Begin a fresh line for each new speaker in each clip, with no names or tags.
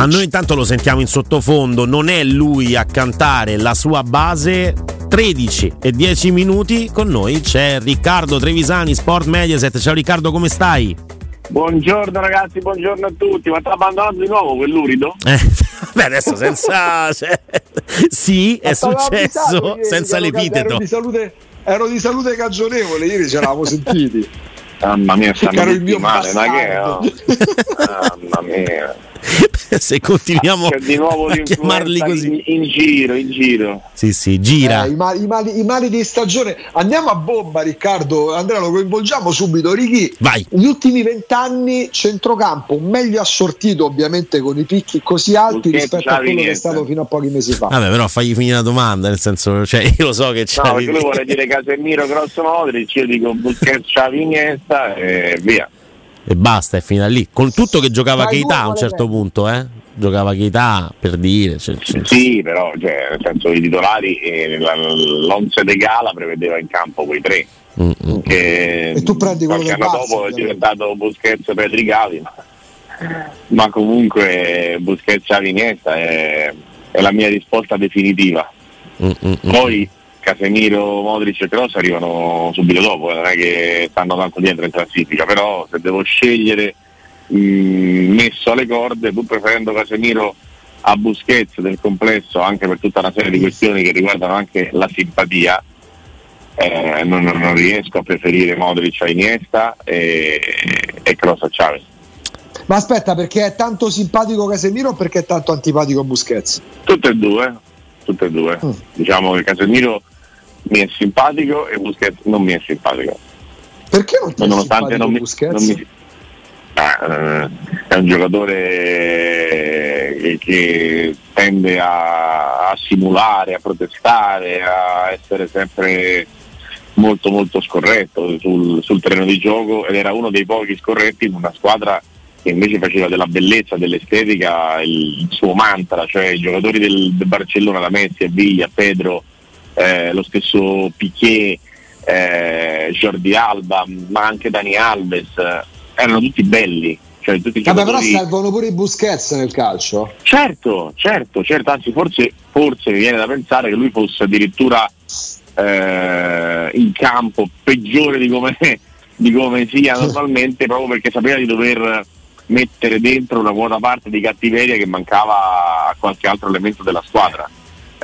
Ma noi intanto lo sentiamo in sottofondo, non è lui a cantare la sua base. 13 e 10 minuti con noi c'è Riccardo Trevisani, Sport Mediaset. Ciao Riccardo, come stai?
Buongiorno ragazzi, buongiorno a tutti. Ma ti ha abbandonato di nuovo quell'urido?
Eh, beh, adesso senza. Cioè, sì, è successo senza l'epiteto.
Ero di salute, ero di salute cagionevole, ieri ci eravamo sentiti.
Mamma mia, stanno tutti male, ma che è? Oh? Mamma mia.
Se continuiamo
di nuovo
a chiamarli così
in, in, giro, in giro.
Sì, sì, gira.
Eh, i, mali, i, mali, I, mali, di stagione. Andiamo a bomba, Riccardo. Andrea, lo coinvolgiamo subito. Righi,
Vai.
Gli ultimi vent'anni centrocampo meglio assortito, ovviamente, con i picchi così alti
Busquets,
rispetto a quello
niente.
che è stato fino a pochi mesi fa.
Vabbè, però fagli finire la domanda, nel senso, cioè, io lo so che c'è.
No, perché lui vuole dire Casemiro, Grosso Modric, io dico Busquets, Iniesta e via.
E basta, è finita lì. Con tutto che giocava
Dai,
Keita a un certo punto, eh? Giocava Keita per dire. Cioè, cioè,
Sì, però cioè, nel senso i titolari e la- l'once de gala prevedeva in campo quei tre.
mm, mm.
Che
E tu prendi quello
anno
Barça,
dopo è diventato Busquets Petri Gavi, ma, ma comunque Busquets Xavi Iniesta è, è la mia risposta definitiva.
Mm, mm, mm.
Poi Casemiro, Modric e Kroos arrivano subito dopo, eh, non è che stanno tanto dietro in classifica, però se devo scegliere mh, messo alle corde, pur preferendo Casemiro a Busquets del complesso, anche per tutta una serie di questioni che riguardano anche la simpatia, eh, non, non- riesco a preferire Modric a Iniesta e, e Kroos a Chavez.
Ma aspetta, perché è tanto simpatico Casemiro o perché è tanto antipatico Busquets?
Tutte e due, tutte e due.
Mm.
Diciamo che Casemiro mi è simpatico e Busquets non mi è simpatico.
Perché non ti
nonostante
simpatico
non mi,
Busquets?
non mi- Ah, eh, è un giocatore che, che tende a, a simulare, a protestare, a essere sempre molto molto scorretto sul, sul terreno di gioco ed era uno dei pochi scorretti in una squadra che invece faceva della bellezza, dell'estetica il, il suo mantra, cioè i giocatori del, del Barcellona, da Messi, a Viglia, Pedro, eh, lo stesso Piquet, eh, Jordi Alba, ma anche Dani Alves, eh, erano tutti belli. Cioè, tutti
Vabbè, però servono pure i Busquets nel calcio.
Certo, certo, certo, anzi forse, forse mi viene da pensare che lui fosse addirittura eh, in campo peggiore di come, di come sia normalmente proprio perché sapeva di dover mettere dentro una buona parte di cattiveria che mancava a qualche altro elemento della squadra.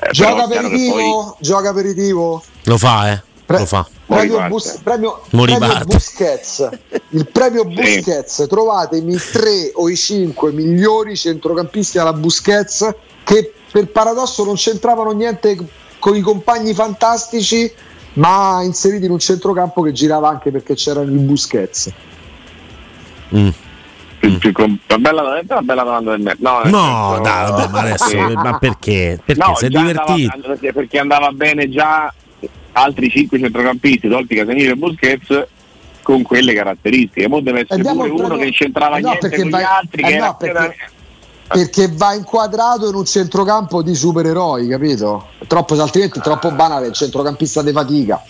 Eh,
Gioca aperitivo,
poi-
gioca aperitivo.
Lo fa, eh?
Pre-
Lo fa.
Premio. Bus- premio, premio. Busquets. Il premio
Sì.
Busquets. Trovatemi i tre o i cinque migliori centrocampisti alla Busquets che per paradosso non c'entravano niente con i compagni fantastici, ma inseriti in un centrocampo che girava anche perché c'erano i Busquets.
Mm.
Più- più com- una bella, una bella domanda del me. No,
No,
senso-
dai, vabbè, ma adesso,
Sì.
ma perché? Perché
No,
sei
già andava-
divertito?
perché- andava bene già altri 5 centrocampisti, tolti Casemiro e Busquets, con quelle caratteristiche. Mo deve essere
Andiamo
pure uno che non c'entrava
Eh no,
niente con
vai-
gli altri,
eh
che
no,
era
perché- Perché va inquadrato in un centrocampo di supereroi, capito? Troppo, altrimenti è troppo banale, il centrocampista di fatica.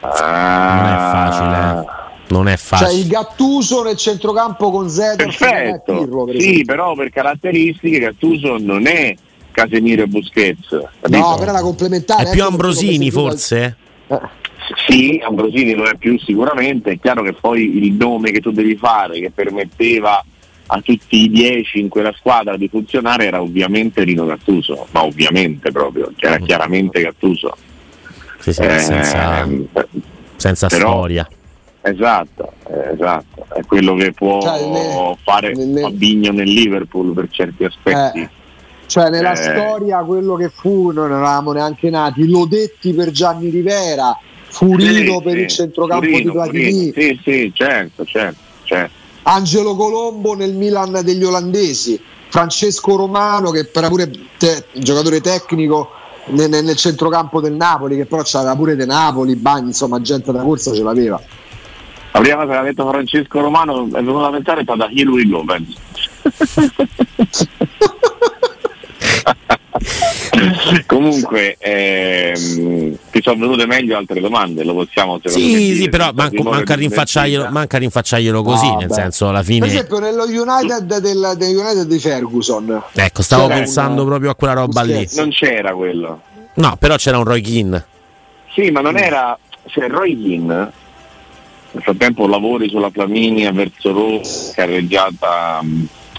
Non è facile, eh. Non è
Cioè
facile.
il Gattuso nel centrocampo con Zedorf non è
Perfetto,
Pirlo, per
sì, però per caratteristiche Gattuso non è Casemiro e Busquets. capito?
No, però la complementare
È più
ecco
Ambrosini, forse?
Eh,
Sì, Ambrosini lo è più sicuramente, è chiaro che poi il nome che tu devi fare, che permetteva a tutti i dieci in quella squadra di funzionare era ovviamente Rino Gattuso, ma ovviamente proprio, era
Mm.
chiaramente Gattuso.
Sì, sì,
Eh,
senza, senza
però-
storia.
Esatto, esatto, è quello che può
Cioè, ne-
fare
ne-
Fabigno nel Liverpool per certi aspetti.
Eh, Cioè nella
Eh.
storia quello che fu, non eravamo neanche nati, Lodetti per Gianni Rivera, Furino
Sì,
per
sì,
il centrocampo
Furino,
di Platini,
Furino, Sì, sì, certo, certo, certo.
Angelo Colombo nel Milan degli olandesi, Francesco Romano che era pure te- giocatore tecnico nel, nel centrocampo del Napoli, che però c'aveva pure De Napoli, Bagni, insomma gente da corsa ce l'aveva.
La prima cosa che ha detto Francesco Romano è venuto a pensare è stata Hilary Gomez. Comunque, ehm, ti ci sono venute meglio altre domande, lo possiamo
Sì, sì, però manco, manca, rinfacciarglielo, manca rinfacciarglielo così, ah, nel beh. senso alla fine.
Per esempio nello United del, del United di Ferguson.
Ecco, stavo c'era pensando un... proprio a quella roba lì.
Non c'era quello.
No, però c'era un Roy Keane.
Sì, ma non era. Cioè, Roy Keane nel frattempo lavori sulla Flaminia verso Roma, carreggiata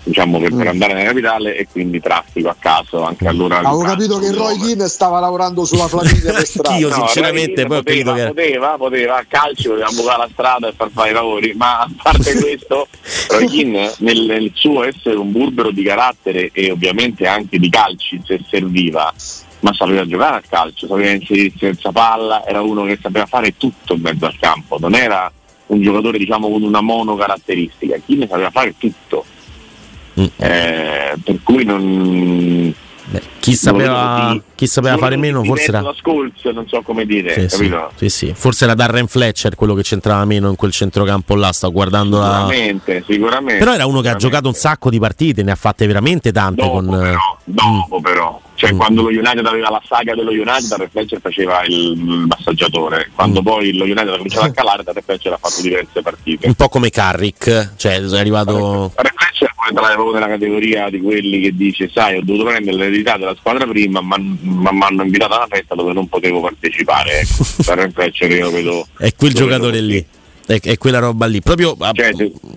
diciamo per, per, mm. andare nella capitale e quindi traffico a caso anche allora
avevo capito che Roy Keane stava lavorando sulla Flaminia per strada
io sinceramente poi
poteva, che... poteva, poteva a calcio poteva bucare la strada e far fare i lavori ma a parte questo Roy Keane nel, nel, suo essere un burbero di carattere e ovviamente anche di calci se serviva ma sapeva giocare a calcio sapeva inserirsi senza palla era uno che sapeva fare tutto in mezzo al campo non era un giocatore diciamo con una mono caratteristica Keane sapeva fare tutto? Mm. eh, per cui non
Beh, chi sapeva, di, chi sapeva fare meno forse era
Scolz, non so come dire
sì, sì, sì, forse era Darren Fletcher quello che c'entrava meno in quel centrocampo là sto guardando
sicuramente,
la...
sicuramente
però era uno che ha giocato un sacco di partite ne ha fatte veramente tante
dopo
con...
però, dopo mm. però cioè mm. quando lo United aveva la saga dello United Darren Fletcher faceva il massaggiatore quando mm. poi lo United ha cominciato a calare Darren Fletcher ha fatto diverse partite
un po' come Carrick cioè è arrivato
Darren Fletcher poi entrare proprio nella categoria di quelli che dice sai ho dovuto prendere l'eredità della squadra prima ma mi hanno invitato a una festa dove non potevo partecipare ecco. Darren Fletcher io vedo
è quel giocatore lì è, è, quella roba lì. Proprio,
cioè,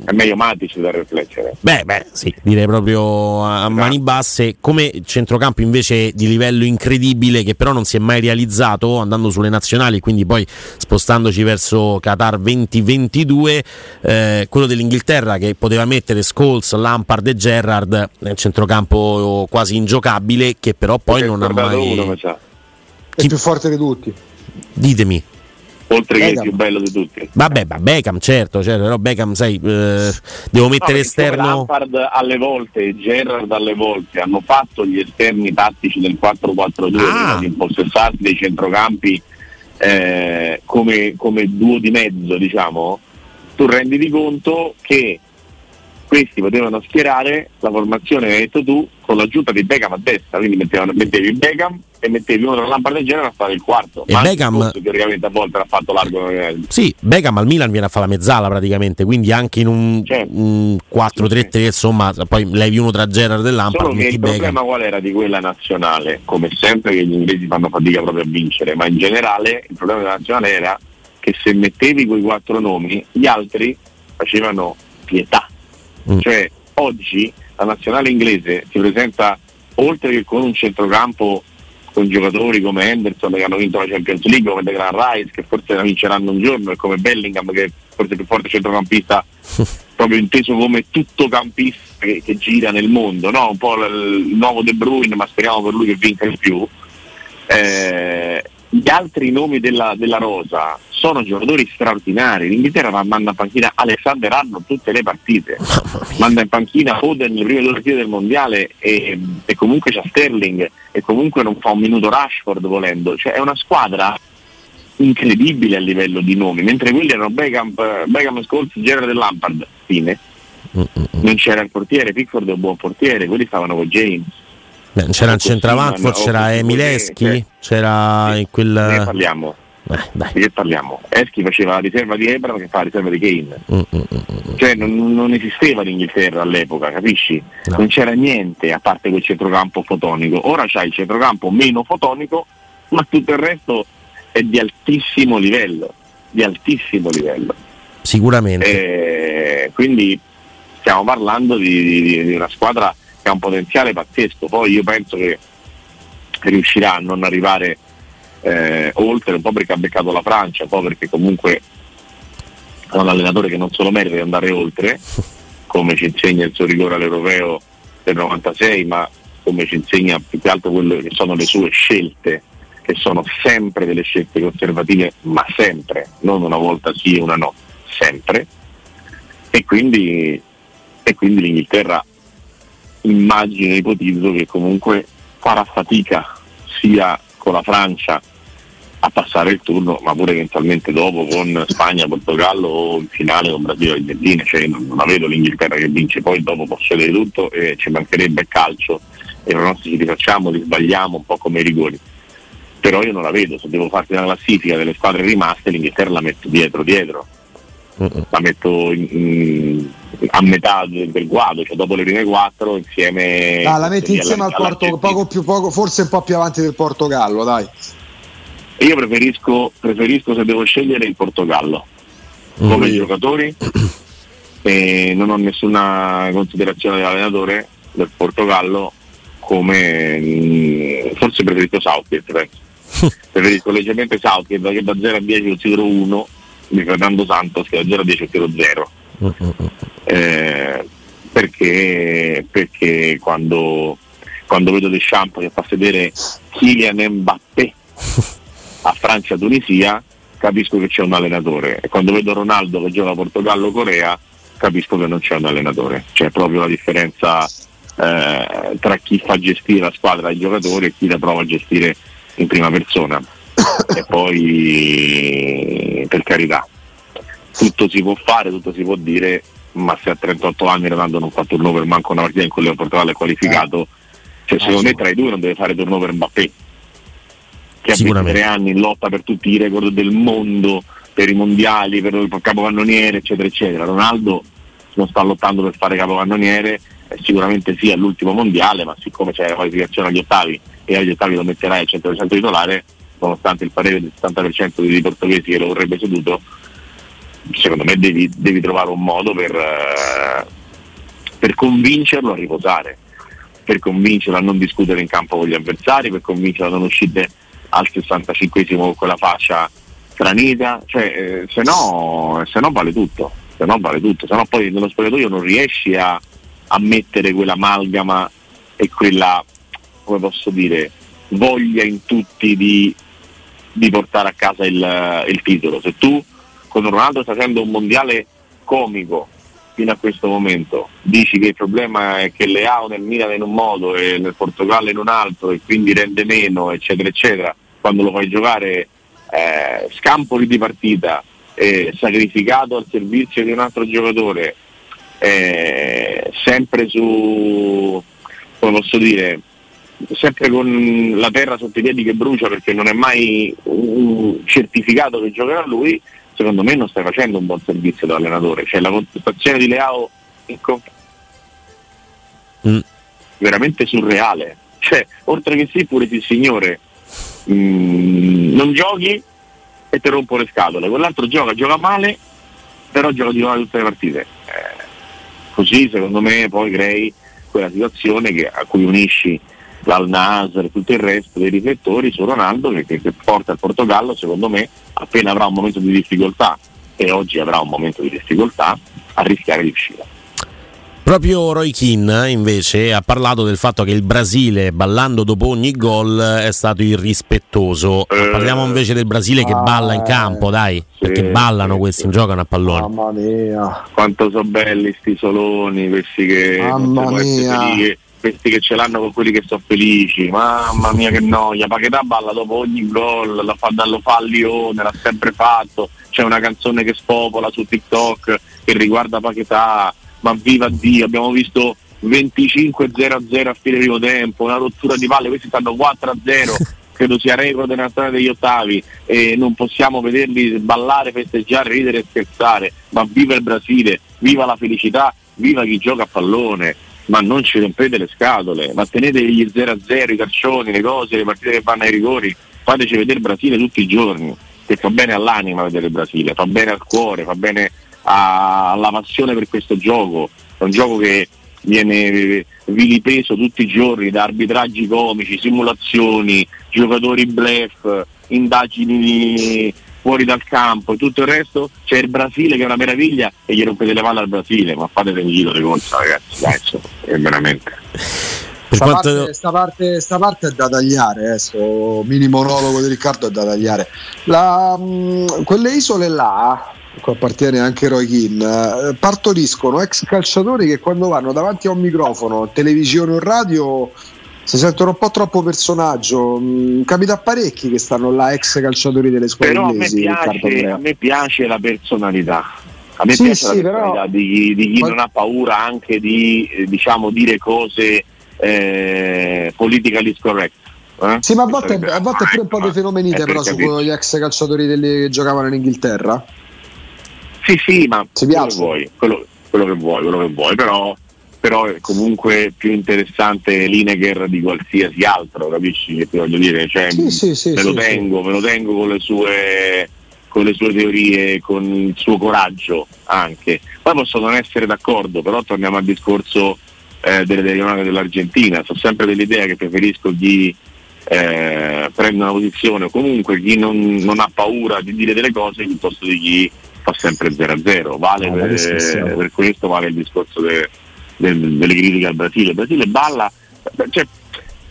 è meglio Matic da riflettere.
Beh, beh, sì, direi proprio a mani basse. Come centrocampo invece di livello incredibile, che però non si è mai realizzato andando sulle nazionali, quindi poi spostandoci verso Qatar 2022, eh, quello dell'Inghilterra che poteva mettere Scholes, Lampard e Gerrard nel centrocampo quasi ingiocabile, che però poi Perché non ha mai. Uno,
Chi... È più forte di tutti.
Ditemi
oltre Beckham. che il più bello di tutti.
Vabbè, ma Beckham certo, certo però Beckham sai, eh, devo mettere no, esterno...
Lampard alle volte e Gerrard alle volte hanno fatto gli esterni tattici del 4-4-2 ah. di impossessarsi dei centrocampi eh, come, come duo di mezzo, diciamo, tu renditi conto che questi potevano schierare la formazione che hai detto tu con l'aggiunta di Beckham a destra, quindi mettevano, mettevi Beckham e mettevi uno e Genere a fare il quarto.
E Ma Beckham
teoricamente a volte l'ha fatto largo.
Sì, Beckham al Milan viene a fare la mezzala praticamente, quindi anche in un, certo. un 4-3-3 sì. insomma, poi levi uno tra Gerard e Lampard.
Solo che il
Beckham.
problema qual era di quella nazionale? Come sempre che gli inglesi fanno fatica proprio a vincere, ma in generale il problema della nazionale era che se mettevi quei quattro nomi, gli altri facevano pietà. Mm. Cioè oggi la nazionale inglese si presenta oltre che con un centrocampo con giocatori come Henderson che hanno vinto la Champions League, come Declan Rice che forse la vinceranno un giorno e come Bellingham che è forse il più forte centrocampista proprio inteso come tutto campista che, che gira nel mondo, no? un po' il, il, nuovo De Bruyne ma speriamo per lui che vinca di più. Eh, gli altri nomi della, della, rosa sono giocatori straordinari. L'Inghilterra manda in panchina Alexander Arnold tutte le partite, manda in panchina Oden le prime due partite del mondiale e, e, comunque c'è Sterling e comunque non fa un minuto Rashford volendo. Cioè è una squadra incredibile a livello di nomi, mentre quelli erano Beckham, Beckham Scholes, Gerard e Lampard, fine. Non c'era il portiere, Pickford è un buon portiere, quelli stavano con James
Beh, c'era il centravanti, forse c'era Emileschi, c'era in quel...
Ne parliamo. Eh, che parliamo? Eschi faceva la riserva di Ebra che fa la riserva di Kane. Mm, mm, mm, mm. Cioè non, non, esisteva l'Inghilterra all'epoca, capisci? No. Non c'era niente a parte quel centrocampo fotonico. Ora c'hai il centrocampo meno fotonico, ma tutto il resto è di altissimo livello. Di altissimo livello.
Sicuramente.
Eh, quindi stiamo parlando di, di, di una squadra che ha un potenziale pazzesco, poi io penso che riuscirà a non arrivare eh, oltre, un po' perché ha beccato la Francia, un po' perché comunque è un allenatore che non solo merita di andare oltre, come ci insegna il suo rigore all'europeo del 96, ma come ci insegna più che altro quello che sono le sue scelte, che sono sempre delle scelte conservative, ma sempre, non una volta sì e una no, sempre. E quindi, e quindi l'Inghilterra immagino, ipotizzo che comunque farà fatica sia con la Francia a passare il turno, ma pure eventualmente dopo con Spagna, Portogallo o in finale con Brasile e Argentina, cioè non, non la vedo l'Inghilterra che vince, poi dopo può succedere tutto e ci mancherebbe calcio. E i pronostici li facciamo, li sbagliamo un po' come i rigori. però io non la vedo, se devo farti una classifica delle squadre rimaste l'Inghilterra la metto dietro dietro, la metto in, in, a metà del, del guado, cioè dopo le prime quattro insieme...
Ah, la metti insieme al Portogallo, poco più, poco, forse un po' più avanti del Portogallo, dai.
Io preferisco, preferisco se devo scegliere il Portogallo come mm. giocatori e non ho nessuna considerazione dell'allenatore del Portogallo come mm, forse preferisco Southgate penso. preferisco leggermente Southgate che da 0 a 10 lo tiro 1 di Fernando Santos che da 0 a 10 lo tiro 0 eh, perché, perché quando, quando vedo Deschamps che fa sedere Kylian Mbappé a Francia-Tunisia capisco che c'è un allenatore. E quando vedo Ronaldo che gioca Portogallo-Corea capisco che non c'è un allenatore, c'è proprio la differenza eh, tra chi fa gestire la squadra ai giocatori e chi la prova a gestire in prima persona. E poi per carità, tutto si può fare, tutto si può dire, ma se a 38 anni Ronaldo non fa turnover manco una partita in cui il Portogallo è qualificato, cioè, secondo me tra i due non deve fare turnover Mbappé che ha 23 anni in lotta per tutti i record del mondo, per i mondiali, per il capocannoniere, eccetera, eccetera. Ronaldo non sta lottando per fare capocannoniere, eh, sicuramente sì all'ultimo mondiale, ma siccome c'è la qualificazione agli ottavi e agli ottavi lo metterai al 100% titolare, nonostante il parere del 70% dei portoghesi che lo vorrebbe seduto, secondo me devi, devi trovare un modo per, eh, per convincerlo a riposare, per convincerlo a non discutere in campo con gli avversari, per convincerlo a non uscire al 65esimo con quella faccia stranita, cioè, eh, se, no, se no vale tutto, se no vale tutto, se no poi nello spogliatoio non riesci a, a mettere quell'amalgama e quella, come posso dire, voglia in tutti di, di portare a casa il, il titolo. Se tu con Ronaldo stai facendo un mondiale comico fino a questo momento dici che il problema è che Leao nel Milan in un modo e nel Portogallo in un altro e quindi rende meno eccetera eccetera quando lo fai giocare eh, scampoli di partita, eh, sacrificato al servizio di un altro giocatore, eh, sempre su, come posso dire, sempre con la terra sotto i piedi che brucia perché non è mai un certificato che giocherà lui, secondo me non stai facendo un buon servizio da allenatore. Cioè la contestazione di Leao in conf- mm. veramente surreale. Cioè, oltre che sì, pure sì signore, mm, non giochi e ti rompo le scatole, quell'altro gioca, gioca male, però gioca di nuovo tutte le partite. Eh, così secondo me poi crei quella situazione che, a cui unisci l'Al Nasr e tutto il resto dei riflettori su Ronaldo che, che, che porta il Portogallo, secondo me, appena avrà un momento di difficoltà, e oggi avrà un momento di difficoltà, a rischiare di uscire.
Proprio Roy Keane invece ha parlato del fatto che il Brasile ballando dopo ogni gol è stato irrispettoso. Eh, Parliamo invece del Brasile che balla in campo, dai, sì, perché ballano sì, questi, non giocano a pallone.
Mamma mia.
Quanto sono belli sti soloni, questi che
Mamma mia.
Questi che ce l'hanno con quelli che sono felici. Mamma mia che noia, Paquetà balla dopo ogni gol, lo fa, lo fa a Lione, l'ha sempre fatto. C'è una canzone che spopola su TikTok che riguarda Paquetà. Ma viva Dio, abbiamo visto 25-0-0 a fine primo tempo, una rottura di palle, questi stanno 4-0, credo sia record nella storia degli ottavi e non possiamo vederli ballare, festeggiare, ridere e scherzare, ma viva il Brasile, viva la felicità, viva chi gioca a pallone, ma non ci rompete le scatole, ma tenete gli 0-0, i calcioni, le cose, le partite che vanno ai rigori, fateci vedere il Brasile tutti i giorni, che fa bene all'anima vedere il Brasile, fa bene al cuore, fa bene alla passione per questo gioco, è un gioco che viene vilipeso tutti i giorni da arbitraggi comici, simulazioni, giocatori blef, indagini fuori dal campo e tutto il resto, c'è il Brasile che è una meraviglia e gli rompete le palle al Brasile, ma fate un giro di conta ragazzi, dai, è veramente.
Sta, quanto... parte, sta, parte, sta, parte, è da tagliare, eh, mini monologo di Riccardo è da tagliare. La, mh, mm, quelle isole là, cui appartiene anche Roy Keane, eh, partoriscono ex calciatori che quando vanno davanti a un microfono, televisione o radio si sentono un po' troppo personaggio. Mm, capita a parecchi che stanno là, ex calciatori delle squadre
però inglesi. A me, piace, a me piace la personalità. A me sì, piace sì, la personalità di, di, chi non ha paura anche di eh, diciamo, dire cose eh, politically correct.
Eh? Sì, ma a volte, a volte è pure un po' di fenomenite però su gli ex calciatori delle, che giocavano in Inghilterra.
Sì, sì, ma quello che, vuoi, quello, quello, che vuoi, quello che vuoi, però, però è comunque più interessante Lineker di qualsiasi altro, capisci che ti voglio dire? Cioè, sì, sì, sì, me, lo tengo, me lo tengo con le sue con le sue teorie, con il suo coraggio anche. Poi posso non essere d'accordo, però torniamo al discorso eh, delle telecronache dell'Argentina. So sempre dell'idea che preferisco chi eh, prende una posizione o comunque chi non, non, ha paura di dire delle cose piuttosto di chi fa sempre 0-0. Vale no, per, per, questo vale il discorso de, de, delle critiche al Brasile. Il Brasile balla, cioè,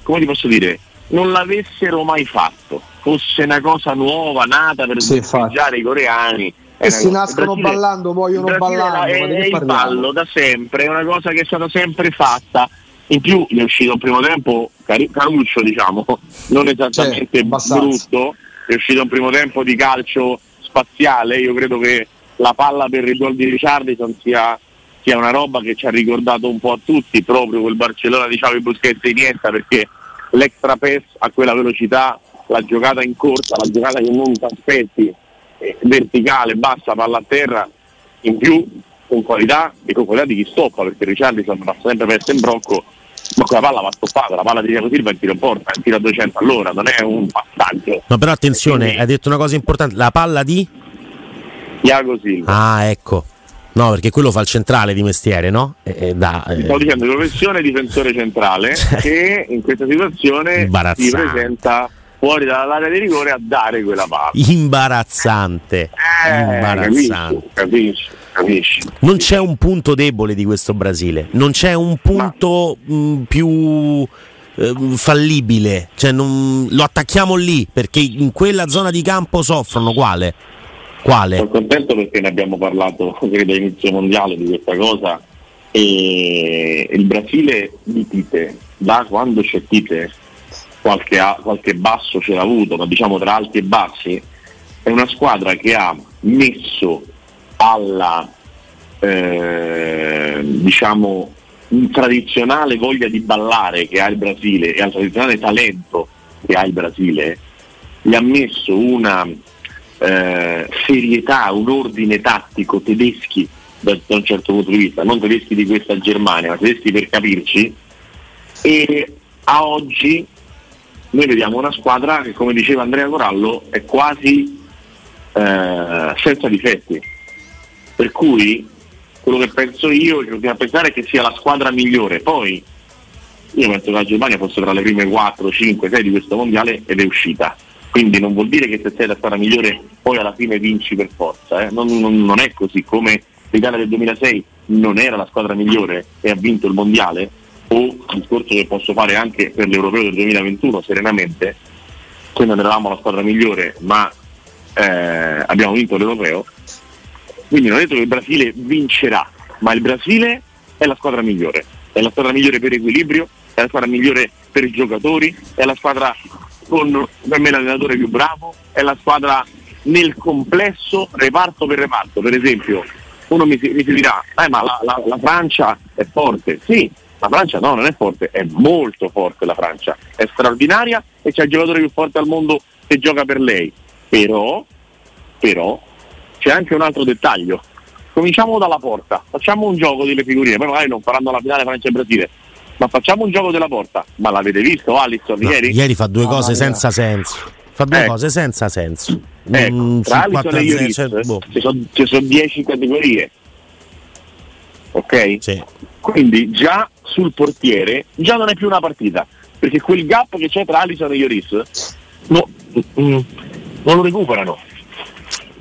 come ti posso dire, non l'avessero mai fatto, fosse una cosa nuova, nata per sì, i coreani.
E si nascono Brasile, ballando, muoiono ballando.
È, è il ballo da sempre, è una cosa che è stata sempre fatta. In più gli è uscito un primo tempo caruccio, diciamo, non esattamente sì, brutto, è uscito un primo tempo di calcio spaziale, io credo che la palla per il gol di Richardson sia, sia, una roba che ci ha ricordato un po' a tutti, proprio quel Barcellona di Xavi Busquets e Iniesta, perché l'extra pass a quella velocità, la giocata in corsa, la giocata che non ti aspetti, eh, verticale, bassa, palla a terra, in più con qualità e con qualità di chi stoppa, perché Richardson va sempre perso in brocco, ma quella palla va stoppata, la palla di Diego Silva è tiro in porta, è tiro a 200 all'ora, non è un passaggio.
No, però attenzione, Quindi, hai detto una cosa importante, la palla di?
Diego Silva.
Ah, ecco. No, perché quello fa il centrale di mestiere, no? E, da,
eh. Sto dicendo professione difensore centrale che in questa situazione si presenta fuori dall'area di rigore a dare quella palla.
Imbarazzante.
Eh, Imbarazzante. Capisci, capisci, capisci.
Non c'è un punto debole di questo Brasile, non c'è un punto mh, mm, più eh, fallibile, cioè non, lo attacchiamo lì perché in quella zona di campo soffrono quale? Quale?
Sono contento perché ne abbiamo parlato credo all'inizio mondiale di questa cosa e il Brasile di Tite, da quando c'è Tite, qualche, qualche basso ce l'ha avuto, ma diciamo tra alti e bassi, è una squadra che ha messo alla eh, diciamo tradizionale voglia di ballare che ha il Brasile e al tradizionale talento che ha il Brasile, gli ha messo una eh, serietà, un ordine tattico tedeschi da, da, un certo punto di vista, non tedeschi di questa Germania, ma tedeschi per capirci, e a oggi noi vediamo una squadra che come diceva Andrea Corallo è quasi eh, senza difetti. Per cui quello che penso io, che continuo a pensare è che sia la squadra migliore. Poi io penso che la Germania fosse tra le prime 4, 5, 6 di questo mondiale ed è uscita quindi non vuol dire che se sei la squadra migliore poi alla fine vinci per forza, eh? non, non, non, è così come l'Italia del 2006 non era la squadra migliore e ha vinto il mondiale, o discorso che posso fare anche per l'Europeo del 2021 serenamente, che non eravamo la squadra migliore ma eh, abbiamo vinto l'Europeo, quindi non ho detto che il Brasile vincerà, ma il Brasile è la squadra migliore, è la squadra migliore per equilibrio, è la squadra migliore per i giocatori, è la squadra con per me l'allenatore più bravo, è la squadra nel complesso reparto per reparto. Per esempio, uno mi mi dirà, eh, ma la, la, la, Francia è forte. Sì, la Francia no, non è forte, è molto forte la Francia, è straordinaria e c'è il giocatore più forte al mondo che gioca per lei. Però, però c'è anche un altro dettaglio. Cominciamo dalla porta, facciamo un gioco delle figurine, poi magari non faranno la finale Francia e Brasile, ma facciamo un gioco della porta. Ma l'avete visto Alisson no, ieri?
Ieri fa due cose senza senso. Fa due eh. cose senza senso.
Ecco, mm, tra Alisson e Ioris cioè, boh. ci sono, ci sono 10 categorie. Ok?
Sì.
Quindi già sul portiere già non è più una partita. Perché quel gap che c'è tra Alisson e Ioris no, mm, non lo recuperano.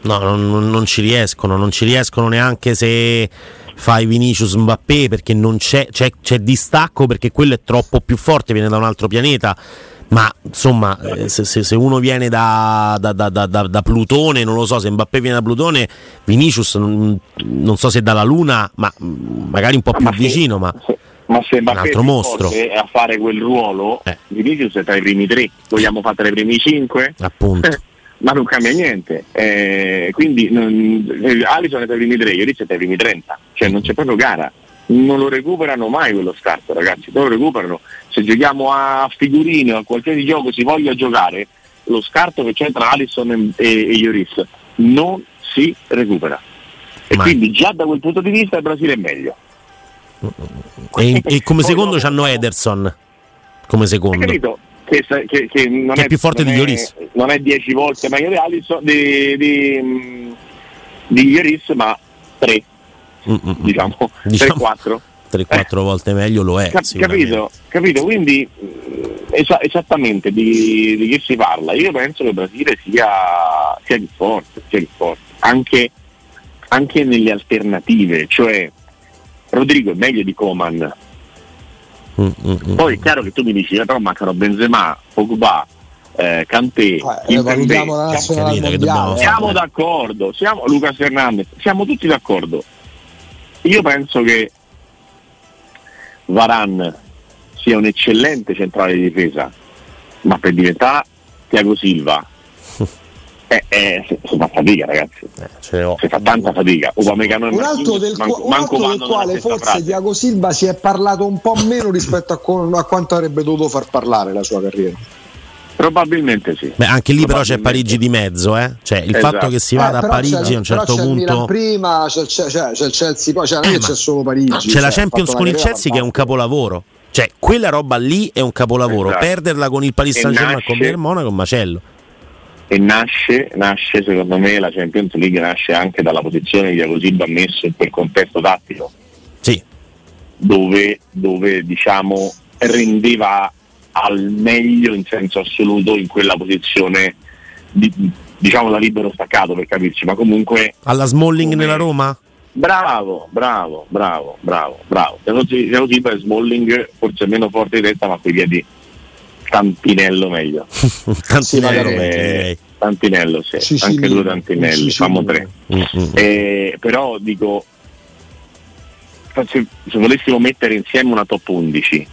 No, non, non ci riescono, non ci riescono neanche se fai Vinicius Mbappé perché non c'è, c'è, c'è distacco perché quello è troppo più forte, viene da un altro pianeta ma insomma eh, se, se, uno viene da, da, da, da, Plutone non lo so se Mbappé viene da Plutone Vinicius non, non so se dalla Luna ma magari un po' più ma vicino ma,
se, ma se un altro mostro a fare quel ruolo eh. Vinicius è tra i primi tre vogliamo fare tra i primi cinque?
appunto
ma non cambia niente. Eh, quindi non, Alison è tra i primi tre, Lloris è tra i primi 30, cioè non c'è proprio gara. non lo recuperano mai quello scarto, ragazzi, non lo recuperano. Se giochiamo a figurine o a qualsiasi gioco si voglia giocare, lo scarto che c'è tra Alisson e, e Ioris non si recupera. E mai. quindi già da quel punto di vista il Brasile è meglio.
E, e come secondo c'hanno Ederson. Come secondo.
Che, che, che, non
che è, più forte di Ioris.
Non è 10 volte meglio di Alisson, di, di, di Ioris, ma 3 Mm-mm. diciamo, diciamo 3-4
3-4 eh. volte meglio lo è
Cap- capito, capito quindi es- esattamente di, di, che si parla io penso che il Brasile sia, sia più forte, sia più forte. Anche, anche nelle alternative cioè Rodrigo è meglio di Coman Mm-mm. Poi è chiaro che tu mi dici, eh, però mancano Benzema, Pogba, eh, Cantè,
eh, valutiamo la nazionale mondiale,
siamo d'accordo, siamo Lucas Fernandez, siamo tutti d'accordo. Io penso che Varan sia un eccellente centrale di difesa, ma per diventare Tiago Silva eh, eh, si fa fatica ragazzi eh, si fa tanta fatica
un altro del, manco, un altro del quale forse frase. Tiago Silva si è parlato un po' meno rispetto a, co- a quanto avrebbe dovuto far parlare la sua carriera
Probabilmente sì.
Beh, anche lì però c'è Parigi di mezzo, eh? Cioè il esatto. fatto che si vada eh, a Parigi a un certo
c'è
punto.
prima c'è, c'è, c'è, il Chelsea, poi c'è, eh, c'è solo Parigi.
C'è cioè, la Champions con il Chelsea che è un capolavoro. Cioè, quella roba lì è un capolavoro. Esatto. Perderla con il Paris Saint Germain con il Monaco è un macello.
E nasce, nasce, secondo me, la Champions League nasce anche dalla posizione di Diago Silva messo in quel contesto tattico.
Sì.
Dove, dove diciamo rendeva al meglio in senso assoluto in quella posizione di, diciamo da libero staccato per capirci, ma comunque
alla Smalling come... nella Roma?
Bravo, bravo, bravo, bravo, bravo. Sì per Smalling forse meno forte di testa, ma quei piedi tantinello meglio.
tantinello, eh, meglio,
tantinello, sì. Cicilino. anche due tantinelli, famo tre. Mm-hmm. Eh, però dico, se, se volessimo mettere insieme una top 11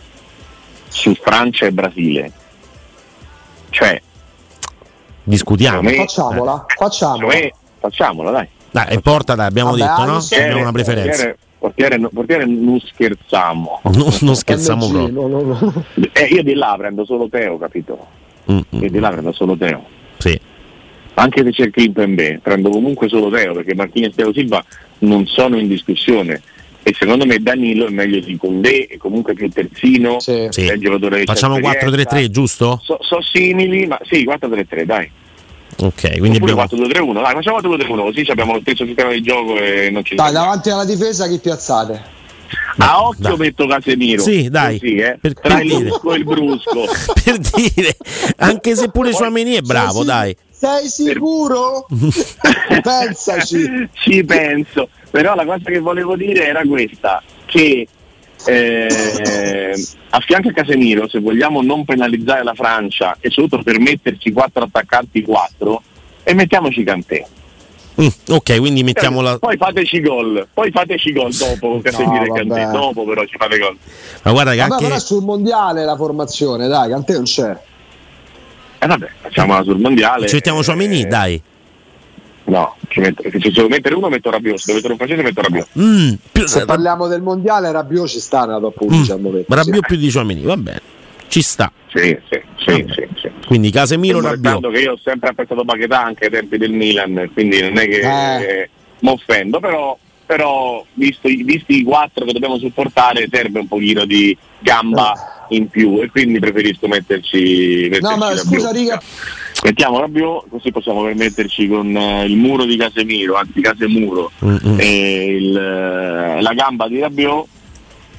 su Francia e Brasile. Cioè,
discutiamo. Me,
facciamola, eh, facciamola.
Me, facciamola, dai.
Dai, e porta, dai, abbiamo Vabbè, detto, no? Abbiamo una preferenza.
Portiere, portiere, portiere non scherziamo.
No, non scherziamo proprio. No,
no, eh, io di là prendo solo Teo, capito? Mm-hmm. Io di là prendo solo Teo.
Sì.
Anche se c'è Kimpembe, prendo comunque solo Teo perché Martinez e Teo Silva non sono in discussione e secondo me Danilo è meglio di Condé e comunque più terzino
sì. Sì. facciamo 4-3-3 giusto?
sono so simili ma sì 4-3-3 dai
ok quindi abbiamo
4-2-3-1 dai facciamo 4-2-3-1 così abbiamo lo stesso sistema di gioco e non ci
dai davanti alla difesa chi piazzate?
a occhio dai. metto Casemiro
sì dai
così, eh.
per,
tra per il brusco e il brusco
per dire anche se pure Suameni è bravo sì, dai
sei sicuro? Pensaci.
Ci penso, però la cosa che volevo dire era questa, che eh, a fianco a Casemiro, se vogliamo non penalizzare la Francia e soprattutto permetterci quattro attaccanti quattro, e mettiamoci Cantè.
Mm, ok, quindi mettiamola.
Poi fateci gol, poi fateci gol dopo Casemiro no, e Cantè. Dopo però ci fate gol.
Ma guarda che
vabbè,
anche...
però sul mondiale la formazione, dai, Cantè non c'è.
Eh vabbè, facciamola sul mondiale.
Ci mettiamo Ciamini, eh, dai.
No, ci metto, se ci devo mettere uno metto Rabiot, se devo mettere un francese metto Rabiot.
Mm, più, se parliamo del mondiale Rabiot ci sta nella top 11 mm,
al Rabiot più di Ciamini, va bene. Ci sta.
Sì, sì, sì, sì, sì.
Quindi Casemiro Rabiot.
che io ho sempre apprezzato Paquetà anche ai tempi del Milan, quindi non è che eh. mi offendo, però, però visto, visti i quattro che dobbiamo supportare serve un pochino di gamba. Eh in più e quindi preferisco metterci, metterci
no ma scusa riga
mettiamo Rabiot così possiamo permetterci con uh, il muro di Casemiro anzi Casemuro mm-hmm. e il, uh, la gamba di Rabiot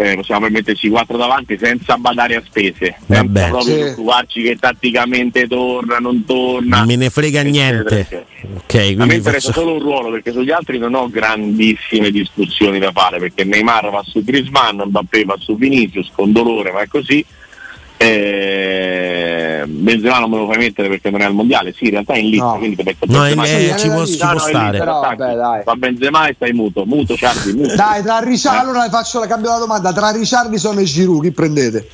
eh, possiamo permetterci quattro davanti senza badare a spese. Senza proprio sì. preoccuparci che tatticamente torna, non torna
me ne frega niente. okay,
a me interessa faccio... solo un ruolo perché sugli altri non ho grandissime discussioni da fare perché Neymar va su Grisman Mbappé va su Vinicius con dolore ma è così. Eh, Benzema non me lo fai mettere perché non è al mondiale sì in realtà è in lista no. quindi metto
no, Benzema eh, ci, può, ci può stare
però, vabbè, dai.
fa Benzema e stai muto muto Ciardi muto
dai tra Ricciardi eh. allora faccio la cambio la domanda tra Ricciardi sono e Giroud chi prendete?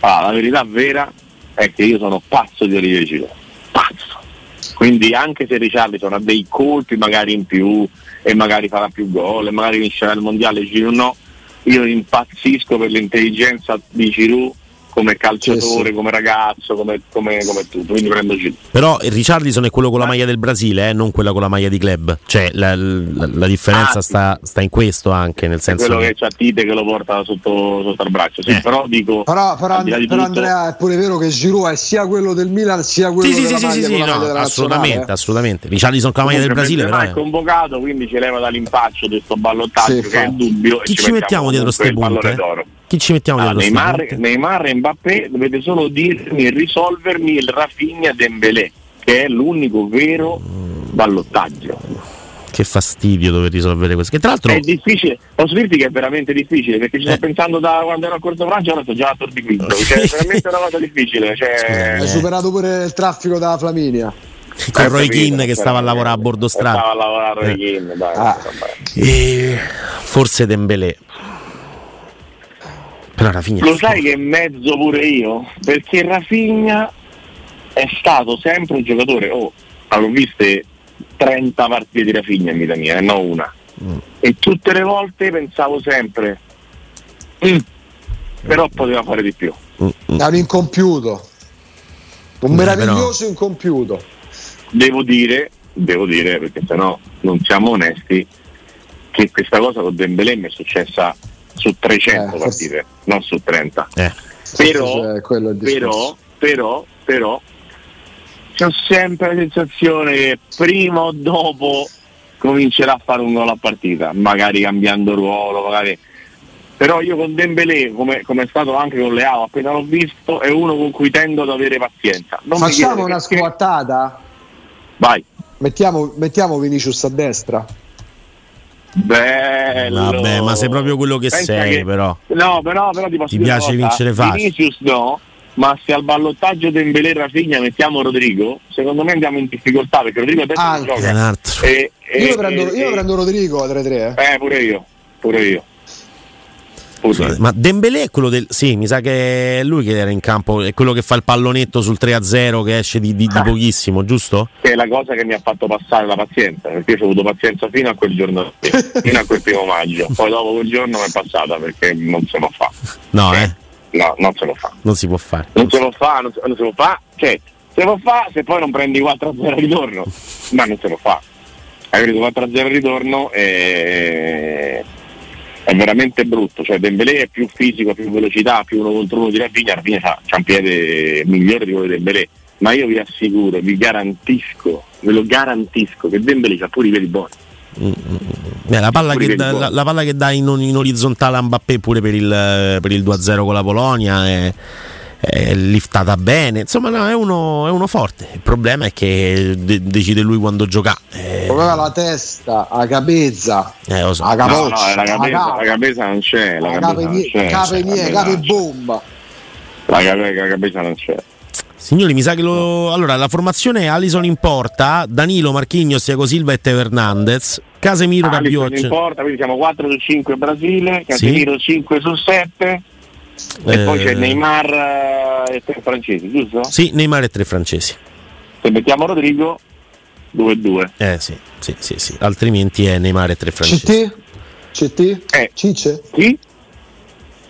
Ah, la verità vera è che io sono pazzo di Olivier Giroud pazzo quindi anche se Ricciarlison ha dei colpi magari in più e magari farà più gol e magari vincerà il mondiale Giroud no io impazzisco per l'intelligenza di Giroud come calciatore, sì, sì. come ragazzo, come, come, come, tutto, quindi prendo Giroud.
Però Richardson è quello con la maglia del Brasile, eh, non quella con la maglia di club. Cioè la, la, la differenza ah, sta, sta, in questo anche, nel senso.
quello che, che c'ha Tite che lo porta sotto, sotto al braccio. Sì, eh. però dico.
Però, però, però tutto, Andrea è pure vero che Giroud è sia quello del Milan sia quello
sì,
della
sì, sì, sì, no, assolutamente, eh. assolutamente. Richardson con la maglia del Brasile, però.
è convocato, quindi ci leva dall'impaccio di questo ballottaggio che è dubbio.
Chi ci mettiamo dietro ste punte? Chi ci mettiamo
allora, Neymar, Neymar e Mbappé dovete solo dirmi e risolvermi il Rafinha Dembélé, che è l'unico vero ballottaggio.
Che fastidio dover risolvere questo. Che tra l'altro
è difficile, posso dirti che è veramente difficile perché ci sto eh. pensando da quando ero a Corso Francia, ora sto già a Tor di Quinto. Cioè, è veramente una cosa difficile. Cioè...
Hai superato pure il traffico da Flaminia
con eh, Roy Keane che stava a lavorare a bordo strada.
Stava a lavorare a Roy eh. Keane, dai, ah.
e forse Dembélé. Però Rafinha
Lo sai che mezzo pure io? Perché Rafinha è stato sempre un giocatore, oh, avevo viste 30 partite di Rafinha in vita mia, e non una. Mm. E tutte le volte pensavo sempre, mm, però poteva fare di più.
Mm, mm. È un incompiuto, un meraviglioso però... incompiuto.
Devo dire, devo dire, perché sennò non siamo onesti, che questa cosa con Dembélé mi è successa su 300 eh, partite, non su 30. Eh. Però, però, però, però, c'ho sempre la sensazione che prima o dopo comincerà a fare un gol a partita, magari cambiando ruolo, magari. Però io con Dembélé, come, come è stato anche con Leao, appena l'ho visto, è uno con cui tendo ad avere pazienza.
Non Facciamo una perché... squattata?
Vai.
Mettiamo, mettiamo Vinicius a destra.
Bello.
Vabbè, ma sei proprio quello che Pensa sei, che... però.
No, però, però ti,
ti piace vincere facile.
Vinicius no, ma se al ballottaggio Dembélé Rafinha mettiamo Rodrigo, secondo me andiamo in difficoltà perché Rodrigo adesso ah, gioca.
E, e, io, prendo, io prendo Rodrigo a 3-3. Eh.
eh, pure io, pure io.
Scusate, ma Dembélé è quello del. Sì, mi sa che è lui che era in campo, è quello che fa il pallonetto sul 3-0 che esce di, di, di ah. pochissimo, giusto?
Che è la cosa che mi ha fatto passare la pazienza, perché io ho avuto pazienza fino a quel giorno, fino a quel primo maggio. Poi dopo quel giorno mi è passata perché non se lo fa.
No, eh?
No, non se lo fa.
Non si può fare.
Non se lo fa, non, non se lo fa. Cioè, se lo fa se poi non prendi 4-0 al ritorno, ma non se lo fa. Hai preso 4-0 al ritorno e è veramente brutto, cioè Dembélé è più fisico, più velocità, più uno contro uno di Rafinha, Rafinha c'ha un piede migliore di quello di Dembélé, ma io vi assicuro, vi garantisco, ve lo garantisco che Dembélé ha pure i piedi buoni.
Beh, la, palla che, la, la, palla che dà in, in, orizzontale a Mbappé pure per il, per il 2-0 con la Polonia è, è liftata bene, insomma no, è, uno, è, uno, forte, il problema è che de- decide lui quando gioca.
Eh... Aveva la testa, la capezza,
eh, so.
la capoccia, no, no, la, capezza, la capezza non c'è, la c'è,
cape, bomba.
La, cape, la capezza non c'è.
Signori, mi sa che lo. Allora, la formazione è Alison in porta, Danilo, Marchignos, Thiago Silva e Teo Hernandez, Casemiro,
Rabiot. in porta, quindi siamo 4 su 5 Brasile, Casemiro sì. 5 su 7. E eh... poi c'è Neymar e tre francesi, giusto?
Sì, Neymar e tre francesi.
Se mettiamo Rodrigo, 2-2.
Eh sì, sì, sì, sì. altrimenti è Neymar e tre francesi.
CT? CT?
Eh.
Cice?
Sì?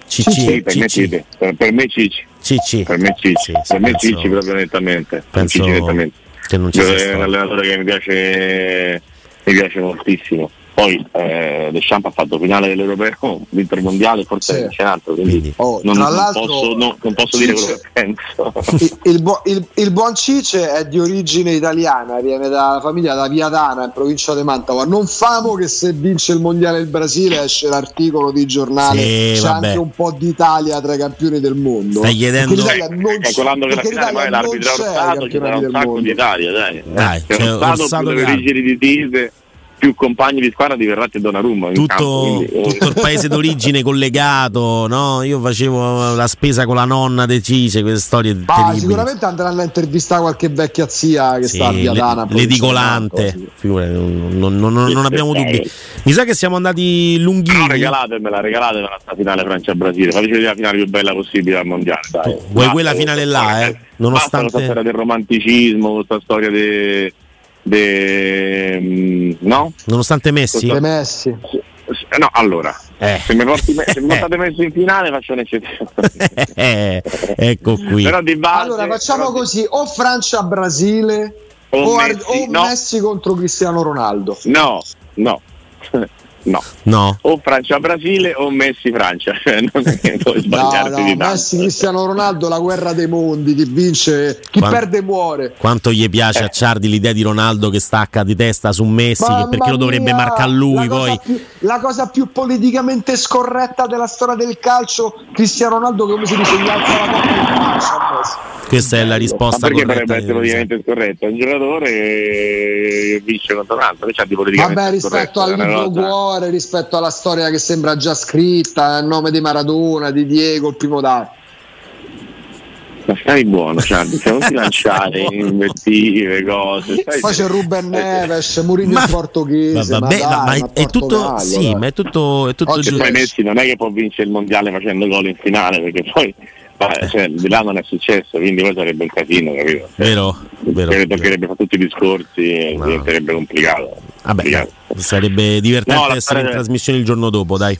Cici,
per, me Cici. Per, per me Cici.
Cici.
Per me Cici. Sì, per me penso, Cici proprio nettamente.
Penso
Cici nettamente.
che non ci sia
È un allenatore che mi piace, mi piace moltissimo. Poi eh, Deschamps ha fatto finale dell'Europeo, l'Intermondiale, forse sì. c'è altro, quindi oh, non, non, posso, no, non, posso, dire quello che penso.
Il, il, bu- il, il, buon Cice è di origine italiana, viene dalla famiglia da Viadana, in provincia di Mantova. Non famo che se vince il mondiale del Brasile esce l'articolo di giornale, sì, c'è vabbè. anche un po' d'Italia tra i campioni del mondo.
Stai chiedendo
calcolando che la finale poi l'arbitro Orsato ci sarà un sacco d'Italia, dai. dai
c'è Orsato
più le origini di Tise più compagni di squadra di Verratti e Donnarumma
tutto, campo, quindi, eh. tutto il paese d'origine collegato no? io facevo la spesa con la nonna decise queste storie ah, terribili.
sicuramente andranno a intervistare qualche vecchia zia che sì, sta a Viadana
l'edicolante sì. non, non, non, non abbiamo dubbi mi sa che siamo andati lunghini no,
regalatemela regalatemela sta finale Francia-Brasile fateci vedere la finale più bella possibile al mondiale dai.
vuoi Ma, quella finale là eh? nonostante
questa storia del romanticismo questa storia del de, mm, no?
Nonostante Messi?
De Messi.
no, allora, eh. se mi, porti, se mi portate messo in finale faccio un'eccezione.
ecco qui.
Però di base, allora facciamo così, o Francia-Brasile o, o, Messi, o no. Messi contro Cristiano Ronaldo.
No, no. No.
no.
O Francia-Brasile o Messi-Francia. Cioè, non è che puoi sbagliarti no, no,
di tanto. Messi-Cristiano Ronaldo, la guerra dei mondi, chi vince, chi Quanto, perde muore.
Quanto gli piace eh. a Ciardi l'idea di Ronaldo che stacca di testa su Messi, perché lo dovrebbe marcare lui.
La cosa, più, la cosa, più, politicamente scorretta della storia del calcio, Cristiano Ronaldo come si dice, gli alza la coppa
questa è la risposta
Ma perché potrebbe essere politicamente scorretta? Un giocatore vince contro un altro, c'ha di politicamente
Vabbè, rispetto al libro cuore, rispetto alla storia che sembra già scritta, a nome di Maradona, di Diego, il primo dato.
Ma stai buono, Charlie, se non ti lanciare in invettive, cose.
Poi c'è Ruben Neves, Mourinho ma, portoghese.
Ma, vabbè, ma, dai, ma è, tutto, Gallo, sì, ma è tutto, è tutto
Oggi poi Messi non è che può vincere il mondiale facendo gol in finale, perché poi ma, cioè, di là non è successo, quindi poi sarebbe un casino, capito?
Cioè, vero, vero.
Toccherebbe fare tutti i discorsi no. diventerebbe complicato.
Vabbè, complicato. sarebbe divertente no, essere in trasmissione il giorno dopo, dai.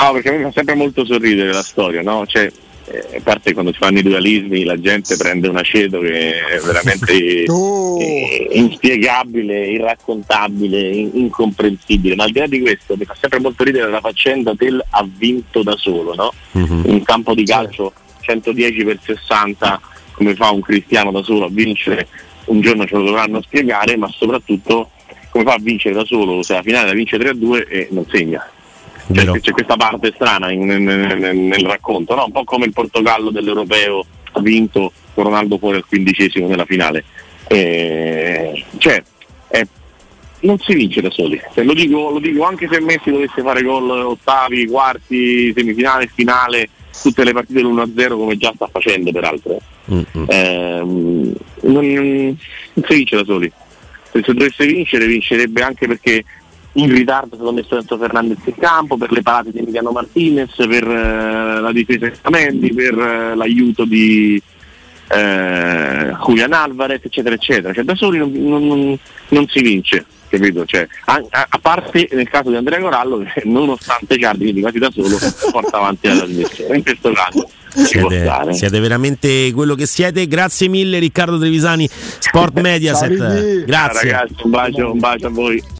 No, perché a me fa sempre molto sorridere la storia, no? Cioè, eh, a parte quando si fanno i dualismi la gente prende un aceto che è veramente oh. inspiegabile, irraccontabile, incomprensibile, ma al di là di questo mi fa sempre molto ridere la faccenda del ha vinto da solo, no? Mm-hmm. In campo di calcio 110 per 60 come fa un cristiano da solo a vincere, un giorno ce lo dovranno spiegare, ma soprattutto come fa a vincere da solo, se la finale la vince 3-2 e non segna. Cioè, c'è questa parte strana in, nel, nel, nel, racconto, no? un po' come il Portogallo dell'Europeo ha vinto con Ronaldo fuori al quindicesimo nella finale. Eh, cioè, eh, non si vince da soli, cioè, lo, dico, lo, dico, anche se Messi dovesse fare gol ottavi, quarti, semifinale, finale, tutte le partite l'1-0 come già sta facendo peraltro. Eh, non, non, si vince da soli. Se dovesse vincere, vincerebbe anche perché in ritardo secondo me Enzo Fernandez in campo, per le parate di Emiliano Martinez, per eh, la difesa di Stamendi, per eh, l'aiuto di eh, Julian Alvarez, eccetera, eccetera. Cioè, da soli non, non, non si vince capito? Cioè, a, a, parte nel caso di Andrea Corallo che nonostante Cardi, quindi quasi da solo, porta avanti la trasmissione. In questo caso
siete, siete, veramente quello che siete. Grazie mille Riccardo Trevisani, Sport Mediaset. Grazie.
Ciao, ragazzi, un bacio, un bacio a voi.